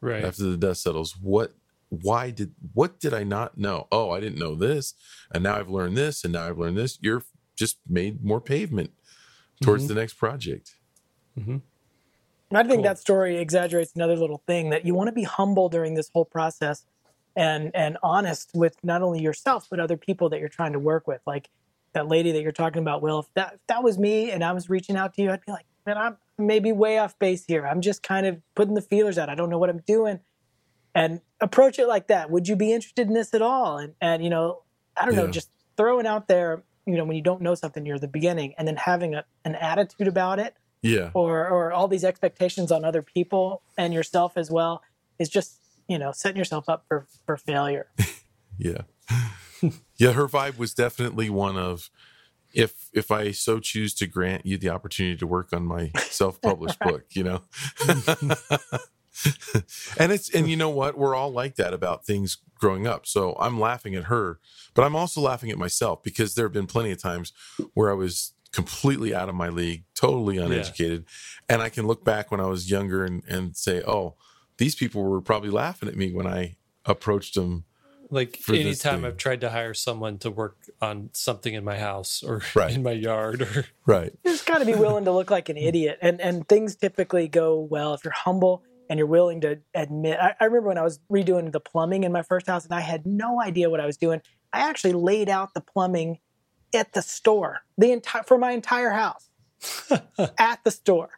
Right. After the dust settles, what why did what did I not know? Oh, I didn't know this, and now I've learned this, and now I've learned this. You're just made more pavement towards mm-hmm. the next project. Mm-hmm. I think cool. that story exaggerates another little thing that you want to be humble during this whole process and and honest with not only yourself but other people that you're trying to work with. Like that lady that you're talking about, Will. If that if that was me and I was reaching out to you, I'd be like, man, I'm maybe way off base here. I'm just kind of putting the feelers out. I don't know what I'm doing, and approach it like that. Would you be interested in this at all? And and you know, I don't yeah. know, just throwing out there. You know, when you don't know something near the beginning, and then having a, an attitude about it, yeah, or or all these expectations on other people and yourself as well, is just you know setting yourself up for for failure. yeah, yeah. Her vibe was definitely one of if if I so choose to grant you the opportunity to work on my self published book, you know. and it's and you know what we're all like that about things growing up so i'm laughing at her but i'm also laughing at myself because there have been plenty of times where i was completely out of my league totally uneducated yeah. and i can look back when i was younger and, and say oh these people were probably laughing at me when I approached them. Like anytime I've tried to hire someone to work on something in my house or right. in my yard or right. You just got to be willing to look like an idiot. And and things typically go well if you're humble and you're willing to admit. I, I remember when I was redoing the plumbing in my first house and I had no idea what I was doing. I actually laid out the plumbing at the store, the entire for my entire house at the store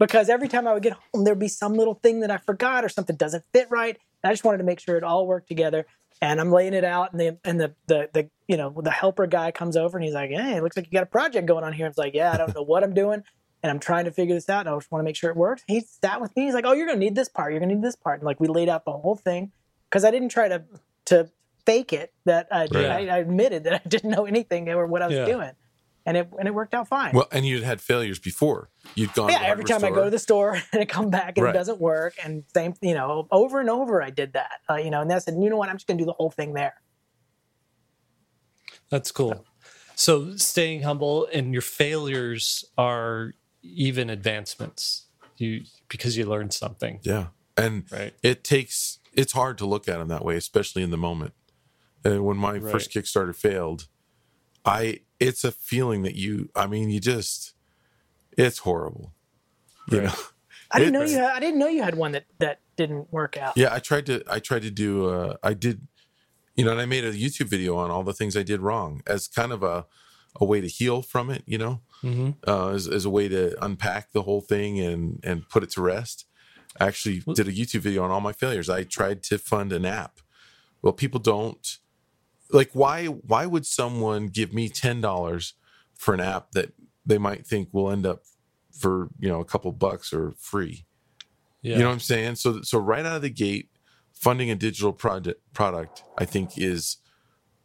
because every time I would get home, there'd be some little thing that I forgot or something doesn't fit right. And I just wanted to make sure it all worked together. And I'm laying it out, and the and the the, the you know the helper guy comes over and he's like, "Hey, it looks like you got a project going on here." And it's like, "Yeah, I don't know what I'm doing, and I'm trying to figure this out. And I just want to make sure it works." He sat with me. He's like, "Oh, you're gonna need this part. You're gonna need this part." And like we laid out the whole thing because I didn't try to to fake it. That I, right. I, I, admitted that I didn't know anything or what I was yeah. doing. and it and it worked out fine. Well, and you'd had failures before. You'd gone. yeah, every time store. I go to the store and I come back and Right. it doesn't work, and same, you know, over and over I did that. Uh, you know, and then I said, you know what, I'm just going to do the whole thing there. That's cool. So staying humble and your failures are even advancements. You because you learned something, Yeah, and right? it takes. It's hard to look at them that way, especially in the moment. And when my Right. first Kickstarter failed, I it's a feeling that you. I mean, you just. It's horrible. You Right. know. I didn't It- know you. Had, I didn't know you had one that that didn't work out. Yeah, I tried to. I tried to do. Uh, I did, you know, and I made a YouTube video on all the things I did wrong as kind of a a way to heal from it. You know, Mm-hmm. uh, as, as a way to unpack the whole thing and and put it to rest. I actually did a YouTube video on all my failures. I tried to fund an app. Well, people don't like why why would someone give me ten dollars for an app that they might think will end up for you know a couple bucks or free? Yeah. You know what I'm saying? So so right out of the gate, funding a digital project product, I think, is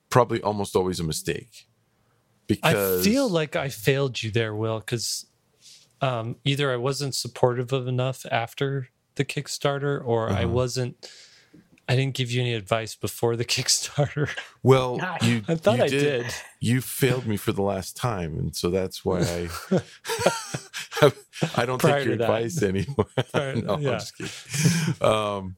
probably almost always a mistake. Because I feel like I failed you there, Will, because um, either I wasn't supportive of enough after the Kickstarter, or I Uh-huh. wasn't. I didn't give you any advice before the Kickstarter. well, you I thought you I did. You failed me for the last time, and so that's why I I don't Prior take your advice anymore. Prior- no, I'm yeah. just kidding. Um,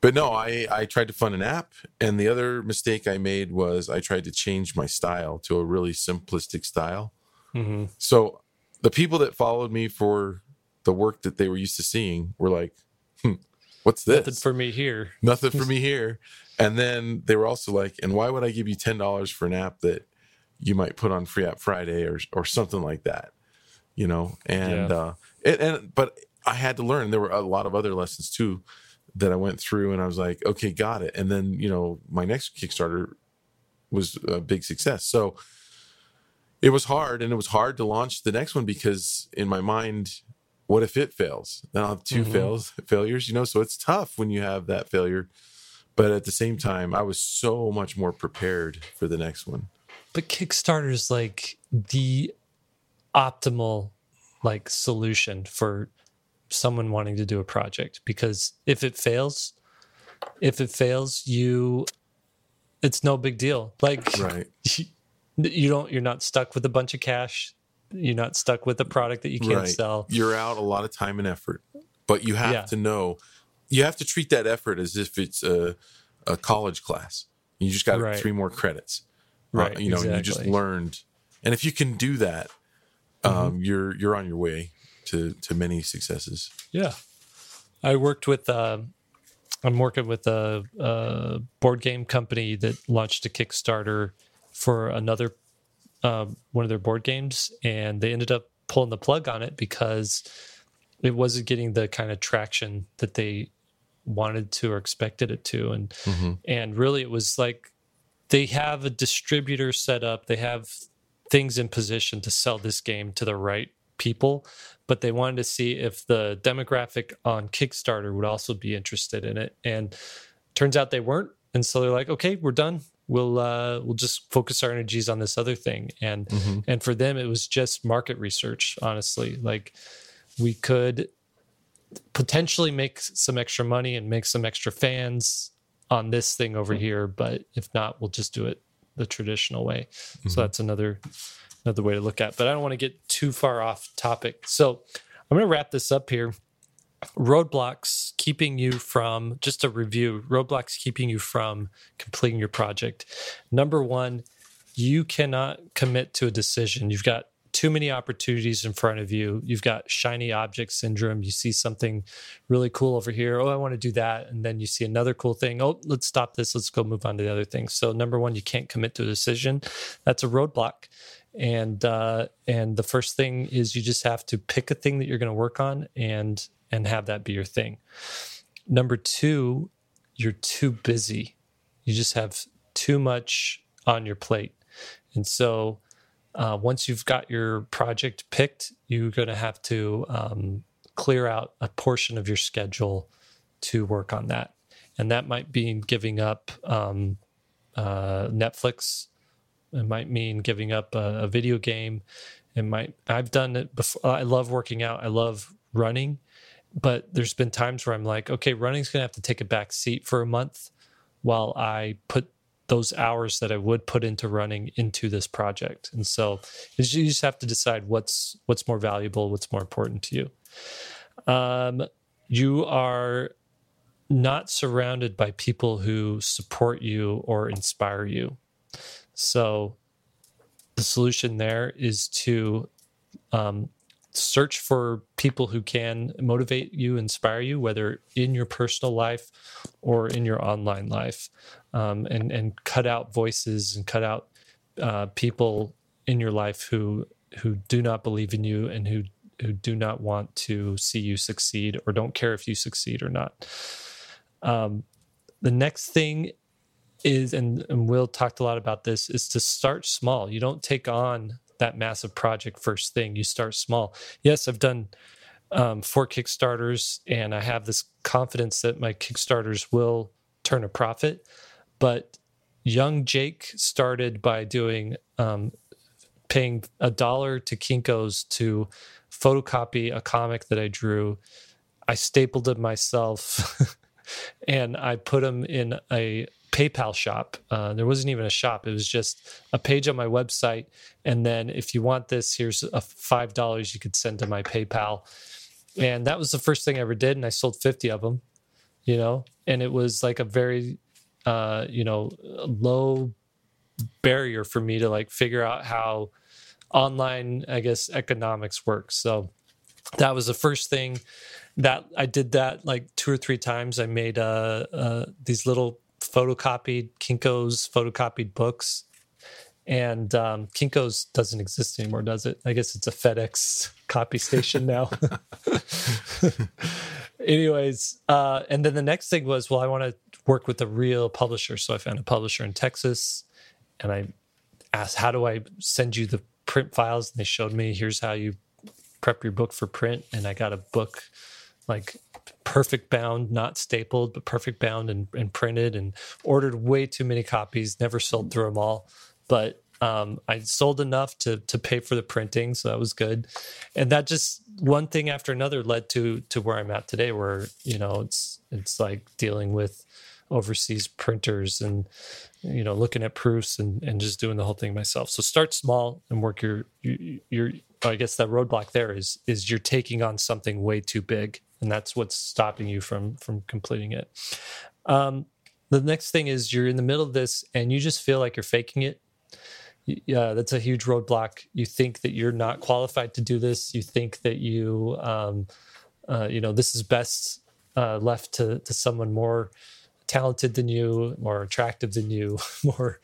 but no, I I tried to fund an app, and the other mistake I made was I tried to change my style to a really simplistic style. hmm So the people that followed me for the work that they were used to seeing were like, hmm, "What's this? Nothing for me here. Nothing for me here." And then they were also like, "And why would I give you ten dollars for an app that you might put on Free App Friday or or something like that?" You know, and Yeah. uh, it, and but I had to learn. There were a lot of other lessons too that I went through, and I was like, "Okay, got it." And then you know, my next Kickstarter was a big success. So it was hard and it was hard to launch the next one because in my mind what if it fails then i'll have 2 Mhm. fails failures you know so it's tough when you have that failure but at the same time i was so much more prepared for the next one But Kickstarter is like the optimal like solution for someone wanting to do a project because if it fails, if it fails, you it's no big deal. Like right you don't you're not stuck with a bunch of cash. You're not stuck with a product that you can't right sell. you're out a lot of time and effort but you have Yeah. to know you have to treat that effort as if it's a, a college class you just got Right. three more credits Uh, Right, you know you just learned and if you can do that Mm-hmm. um, you're you're on your way to to many successes Yeah. I worked with, uh, I'm working with a, a board game company that launched a Kickstarter for another, um, one of their board games. And they ended up pulling the plug on it because it wasn't getting the kind of traction that they wanted to or expected it to. And, and really it was like they have a distributor set up, they have things in position to sell this game to the right people but they wanted to see if the demographic on Kickstarter would also be interested in it. And turns out they weren't. And so they're like, okay, we're done. We'll uh, we'll just focus our energies on this other thing. And Mhm. and for them, it was just market research. Honestly, like we could potentially make some extra money and make some extra fans on this thing over here. But if not, we'll just do it the traditional way. So that's another another way to look at. it. But I don't want to get too far off topic. So I'm going to wrap this up here. Roadblocks keeping you from just a review. Roadblocks keeping you from completing your project. Number one, you cannot commit to a decision. You've got too many opportunities in front of you. You've got shiny object syndrome. You see something really cool over here. Oh, I want to do that. And then you see another cool thing. Oh, let's stop this. Let's go move on to the other thing. So, number one, you can't commit to a decision. That's a roadblock. And uh, and the first thing is you just have to pick a thing that you're going to work on and and have that be your thing. Number two, you're too busy. You just have too much on your plate. And so uh, once you've got your project picked, you're going to have to um, clear out a portion of your schedule to work on that. And that might be giving up um, uh, Netflix It might mean giving up a, a video game. It might. I've done it before. I love working out. I love running, but there's been times where I'm like, okay, running's gonna have to take a back seat for a month while I put those hours that I would put into running into this project. And so you just have to decide what's what's more valuable, what's more important to you. Um, you are not surrounded by people who support you or inspire you. So the solution there is to um, search for people who can motivate you, inspire you, whether in your personal life or in your online life, um, and and cut out voices and cut out uh, people in your life who who do not believe in you and who who do not want to see you succeed or don't care if you succeed or not. Um, the next thing is, and, and Will talked a lot about this, is to start small. You don't take on that massive project first thing. You start small. Yes, I've done um, four Kickstarters, and I have this confidence that my Kickstarters will turn a profit. But young Jake started by doing um, paying a dollar to Kinko's to photocopy a comic that I drew. I stapled it myself, and I put them in a PayPal shop. Uh, there wasn't even a shop; it was just a page on my website. And then, if you want this, here's a five dollars you could send to my PayPal. And that was the first thing I ever did, and I sold fifty of them. You know, and it was like a very, uh, you know, low barrier for me to like figure out how online, I guess, economics works. So that was the first thing that I did that like two or three times. I made uh, uh, these little photocopied Kinko's photocopied books. And um, Kinko's doesn't exist anymore, does it? I guess it's a FedEx copy station now. Anyways, uh, and then the next thing was, well, I want to work with a real publisher. So I found a publisher in Texas and I asked, how do I send you the print files? And they showed me, here's how you prep your book for print. And I got a book like perfect bound, not stapled, but perfect bound and, and printed and ordered way too many copies, never sold through them all. But um, I sold enough to to pay for the printing, so that was good. And that just one thing after another led to to where I'm at today, where you know it's it's like dealing with overseas printers and you know looking at proofs and and just doing the whole thing myself. So start small and work your your, your I guess that roadblock there is is you're taking on something way too big and that's what's stopping you from from completing it. Um, the next thing is you're in the middle of this and you just feel like you're faking it. Yeah, that's a huge roadblock. You think that you're not qualified to do this. You think that you, um, uh, you know, this is best uh, left to to someone more talented than you, more attractive than you, more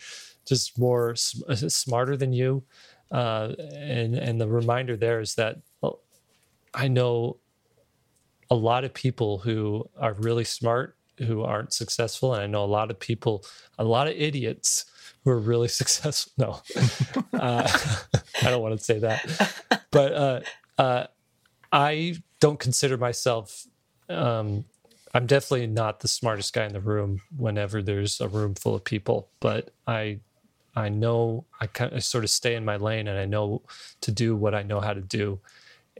just more smarter than you. Uh, and and the reminder there is that well, I know a lot of people who are really smart who aren't successful and i know a lot of people a lot of idiots who are really successful. No uh, i don't want to say that. But uh, uh, i don't consider myself um, i'm definitely not the smartest guy in the room whenever there's a room full of people but i i know i kind of sort of stay in my lane and i know to do what i know how to do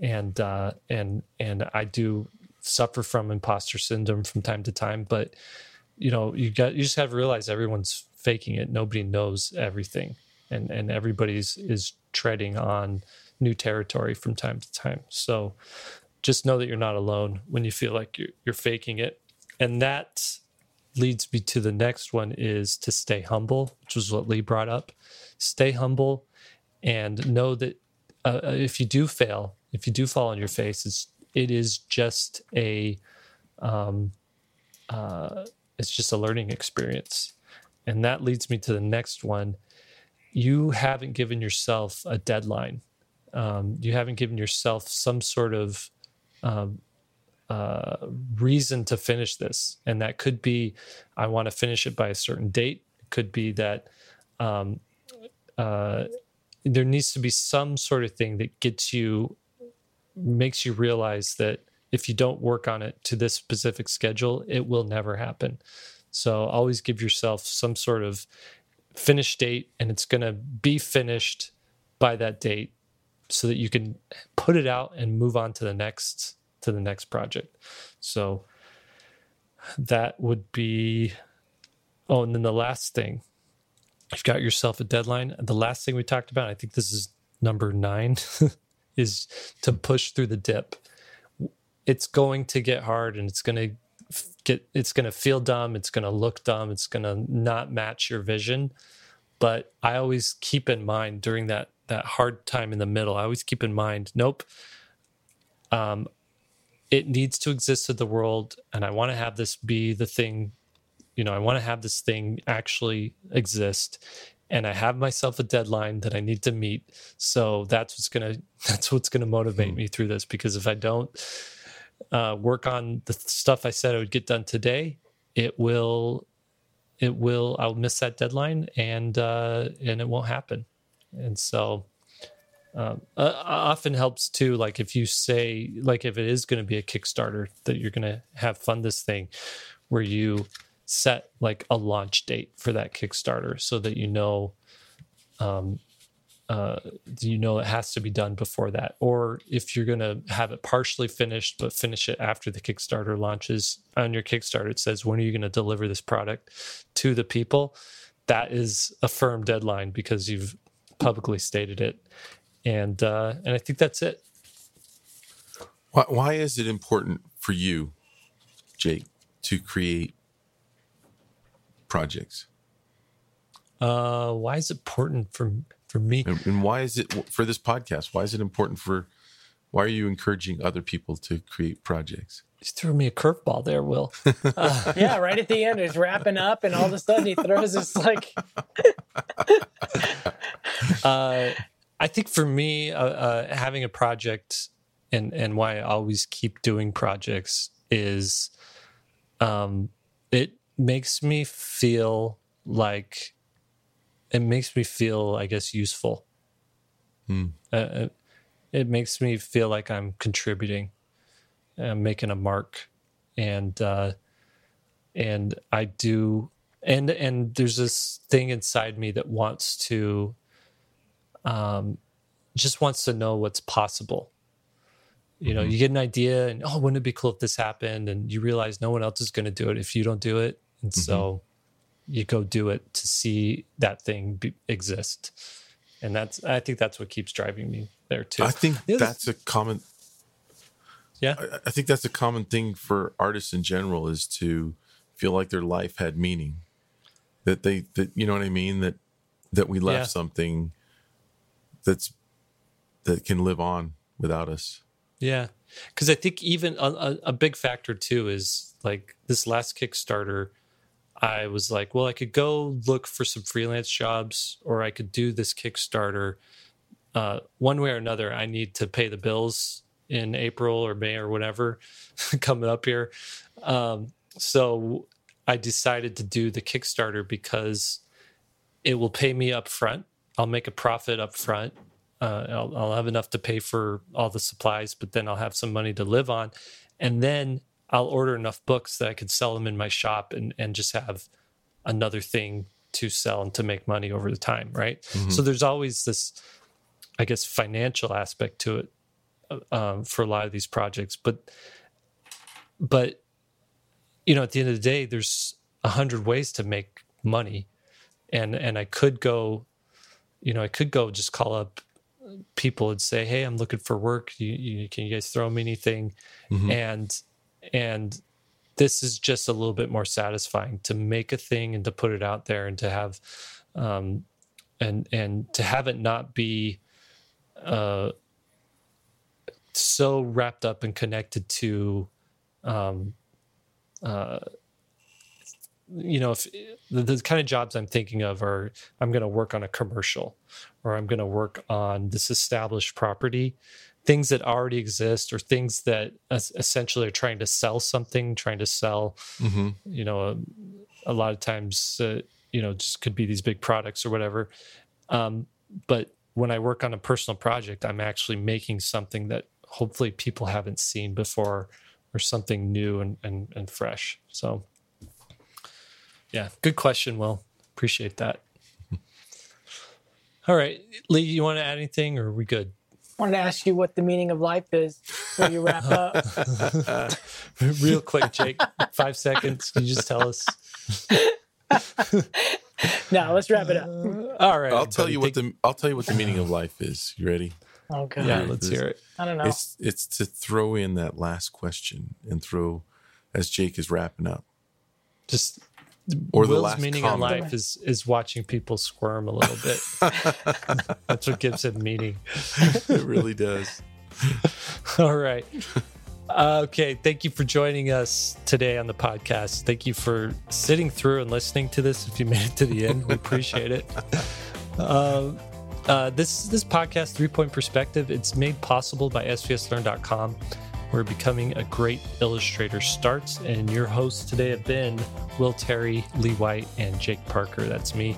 and uh, and and I do suffer from imposter syndrome from time to time, but you know you got you just have to realize everyone's faking it. Nobody knows everything, and and everybody's is treading on new territory from time to time. So just know that you're not alone when you feel like you're, you're faking it, and that leads me to the next one is to stay humble, which was what Lee brought up. Stay humble and know that uh, if you do fail, if you do fall on your face, it's it is just a um, uh, it's just a learning experience, and that leads me to the next one. You haven't given yourself a deadline. Um, you haven't given yourself some sort of um, uh, reason to finish this, and that could be I want to finish it by a certain date. It could be that um, uh, there needs to be some sort of thing that gets you makes you realize that if you don't work on it to this specific schedule, it will never happen. So always give yourself some sort of finish date and it's going to be finished by that date so that you can put it out and move on to the next to the next project so that would be oh and then the last thing you've got yourself a deadline the last thing we talked about i think this is number nine is to push through the dip. It's going to get hard and it's going to get it's going to feel dumb it's going to look dumb it's going to not match your vision. But i always keep in mind during that that hard time in the middle i always keep in mind nope um it needs to exist in the world and i want to have this be the thing you know i want to have this thing actually exist and i have myself a deadline that i need to meet so that's what's going to that's what's to motivate mm. me through this because if i don't uh, work on the stuff I said I would get done today, it will, it will, I'll miss that deadline and, uh, and it won't happen. And so, um, uh, often helps too. Like if you say, like if it is going to be a Kickstarter that you're going to have fund this thing, where you set like a launch date for that Kickstarter, so that you know um, uh, you know it has to be done before that. Or if you're going to have it partially finished but finish it after the kickstarter launches on your kickstarter it says when are you going to deliver this product to the people? That is a firm deadline because you've publicly stated it. And uh, and i think that's it. Why, why is it important for you jake to create projects uh, why is it important for for me. And, and why is it for this podcast? Why is it important for? Why are you encouraging other people to create projects? You threw me a curveball there, Will. Uh, yeah, right at the end, it's wrapping up, and all of a sudden he throws this like. uh, I think for me, uh, uh, having a project and and why I always keep doing projects is, um, it makes me feel like it makes me feel, I guess, useful. Hmm. Uh, it makes me feel like I'm contributing, I'm making a mark, and uh, and I do, and and there's this thing inside me that wants to, um, just wants to know what's possible. You know, mm-hmm. you get an idea, and oh, wouldn't it be cool if this happened? And you realize no one else is going to do it if you don't do it, and mm-hmm. so you go do it to see that thing be, exist. And that's i think that's what keeps driving me there too. I think that's a common yeah? I, I, think that's a common thing for artists in general is to feel like their life had meaning. That they that you know what i mean? That that we left yeah. something that's that can live on without us. Yeah. Because i think even a, a big factor too is like this last kickstarter I was like, well, I could go look for some freelance jobs or I could do this Kickstarter. Uh, one way or another, I need to pay the bills in April or May or whatever coming up here. Um, so I decided to do the Kickstarter because it will pay me up front. I'll make a profit up front. Uh, I'll, I'll have enough to pay for all the supplies, but then I'll have some money to live on. And then I'll order enough books that I could sell them in my shop and and just have another thing to sell and to make money over the time, right? Mm-hmm. So there's always this, I guess, financial aspect to it uh, um, for a lot of these projects, but but you know, at the end of the day, there's a hundred ways to make money, and and I could go, you know, I could go just call up people and say, "Hey, I'm looking for work. You, you, can you guys throw me anything?" Mm-hmm. And and this is just a little bit more satisfying to make a thing and to put it out there and to have um, and and to have it not be uh, so wrapped up and connected to um, uh, you know if the, the, kind of jobs i'm thinking of are i'm going to work on a commercial or i'm going to work on this established property things that already exist or things that essentially are trying to sell something, trying to sell, mm-hmm. you know, a, a, lot of times, uh, you know, just could be these big products or whatever. Um, but when I work on a personal project, I'm actually making something that hopefully people haven't seen before or something new and, and, and fresh. So, yeah, good question, Will. Appreciate that. All right, Lee, you want to add anything, or are we good? I wanted to ask you what the meaning of life is when you wrap up. Real quick, Jake, five seconds. Can you just tell us? no, let's wrap it up. Uh, all right, I'll tell you what the I'll tell you what the meaning of life is. You ready? Oh, okay. Yeah, let's hear it. I don't know. It's it's to throw in that last question and throw as Jake is wrapping up. Just Or the Will's last meaning comment. in life is is watching people squirm a little bit. That's what gives it meaning. it really does. All right. Uh, okay. Thank you for joining us today on the podcast. Thank you for sitting through and listening to this. If you made it to the end, we appreciate it. Um, uh, this this podcast, Three Point Perspective, it's made possible by svslearn.com, where becoming a great illustrator starts. And your hosts today have been Will Terry, Lee White, and Jake Parker. That's me.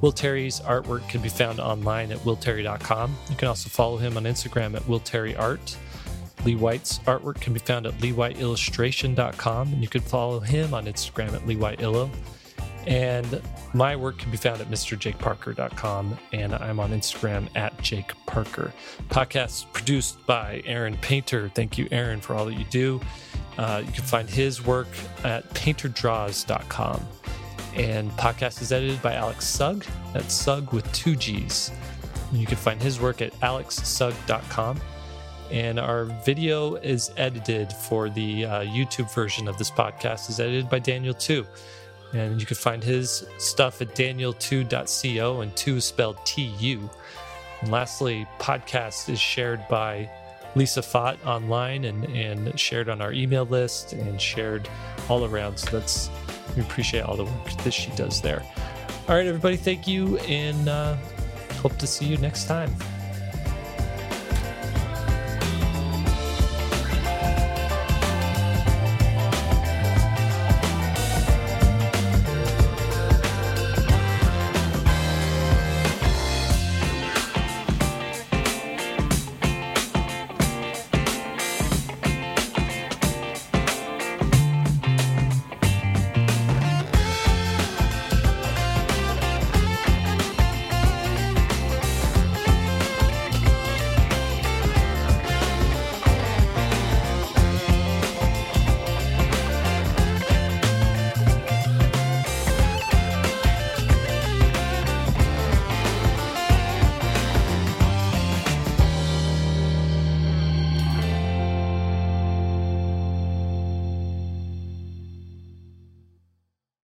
Will Terry's artwork can be found online at willterry.com. You can also follow him on Instagram at willterryart. Lee White's artwork can be found at leewhiteillustration.com, and you can follow him on Instagram at leewhiteillo. And my work can be found at mrjakeparker.com, and I'm on Instagram at Jake Parker. Podcast produced by Aaron Painter. Thank you, Aaron, for all that you do. Uh, you can find his work at painterdraws.com. And podcast is edited by Alex Sugg. That's Sugg with two G's. You can find his work at alexsugg.com. And our video is edited for the uh, YouTube version of this podcast is edited by Daniel Tu. And you can find his stuff at danieltu.co and Tu is spelled T-U. And lastly, podcast is shared by Lisa Fott online and, and shared on our email list and shared all around. So that's we appreciate all the work that she does there. All right, everybody, thank you, and uh, hope to see you next time.